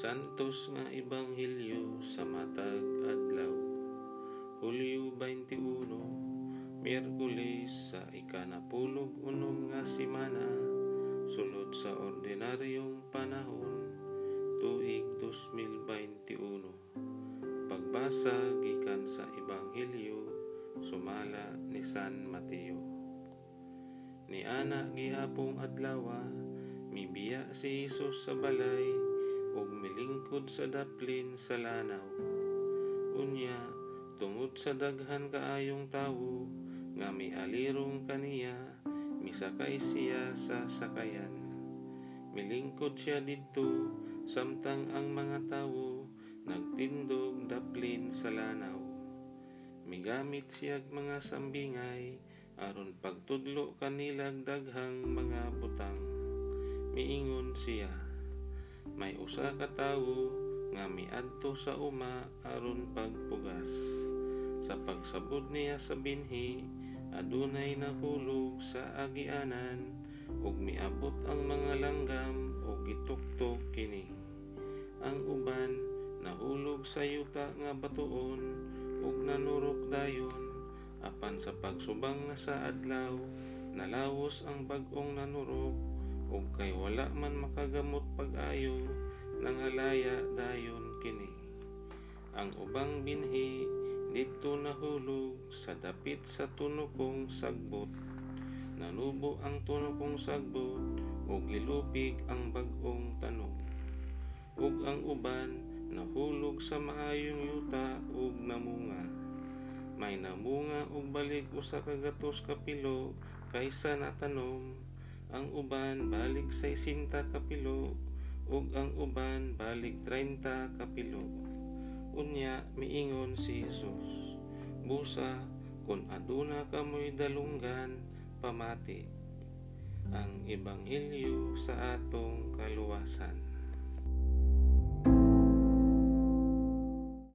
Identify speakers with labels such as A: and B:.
A: Santos nga Ebanghelyo sa matag adlaw. Hulyo 21, Miyerkules sa ikanapulog unong nga simana, sulod sa ordinaryong panahon, tuig 2021. Pagbasa gikan sa Ebanghelyo sumala ni San Mateo. Ni ana gihapong adlawa, mibiya si Jesus sa balay ug milingkod sa daplin sa lanaw. Unya, tungod sa daghan kaayong tawo nga mialirong kaniya, misakay siya sa sakayan. Milingkod siya didto samtang ang mga tawo nagtindog daplin sa lanaw. Migamit siyag mga sambingay aron pagtudlo kanilag daghang mga butang. Miingon siya, may usa ka tawo nga miadto sa uma aron pagpugas. Sa pagsabod niya sa binhi, adunay nahulog sa agianan ug miabot ang mga langgam ug gituktok kini. Ang uban nahulog sa yuta nga batuon ug nanurok dayon apan sa pagsubang nga sa adlaw nalawos ang bag-ong nanurok ug kay wala man makagamot pag-ayo nangalaya dayon kini. Ang ubang binhi didto nahulog sa dapit sa tunokong sagbot. Nanubo ang tunokong sagbot ug gilupig ang bag-ong tanom ug ang uban nahulog sa maayong yuta ug namunga. May namunga og balik usa ka gatos ka pilo kaysa natanom ang uban balik 60 ka pilo ug ang uban balik 30 ka pilo unya miingon si Jesus busa kun aduna kamoy dalunggan pamati ang ebanghelyo sa atong kaluwasan